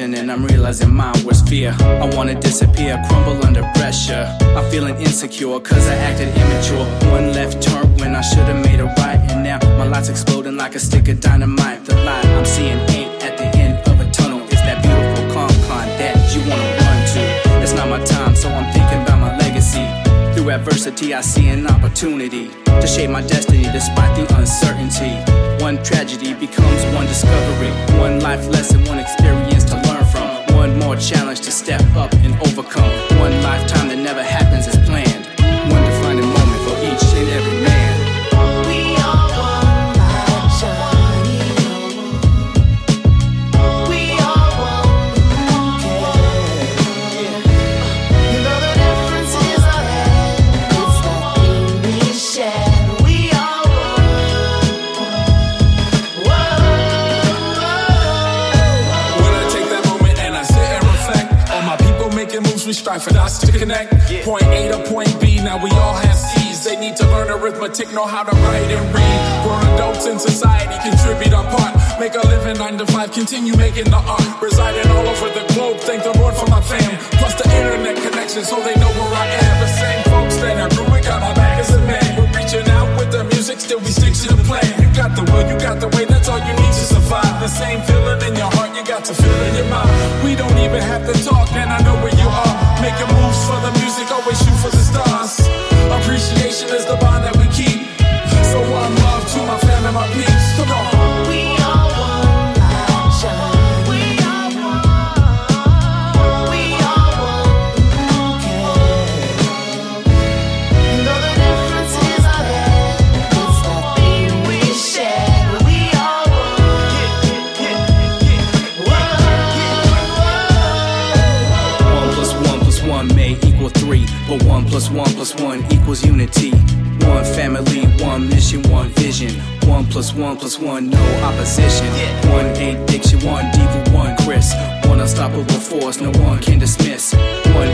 passion and I'm realizing mine was fear. I wanna disappear, crumble under pressure. I'm feeling insecure cause I acted immature. One left turn when I should've made a right, and now my life's exploding like a stick of dynamite. The light I'm seeing ain't at the end of a tunnel. It's that beautiful calm con that you wanna run to. It's not my time, so I'm thinking about my legacy. Through adversity, I see an opportunity to shape my destiny despite the uncertainty. One tragedy becomes one discovery, and making we strive for dots to connect. Point A to point B, now we all have C's. They need to learn arithmetic, know how to write and read. Grown adults in society contribute our part. Make a living nine to five, continue making the art. Residing all over the globe, thank the Lord for my fam. Plus the internet connection, so they know where I am. The same folks that I grew with got my back as a man. We're reaching out with the music, still we stick to the plan. You got the will, you got the way, that's all you need to survive. The same feeling in your heart, you got to feel in your mind. One may equal three, but one plus one plus one equals unity. One family, one mission, one vision. One plus one plus one, no opposition. One A. Diction, one D-Voo, one Chris. One unstoppable force, no one can dismiss. One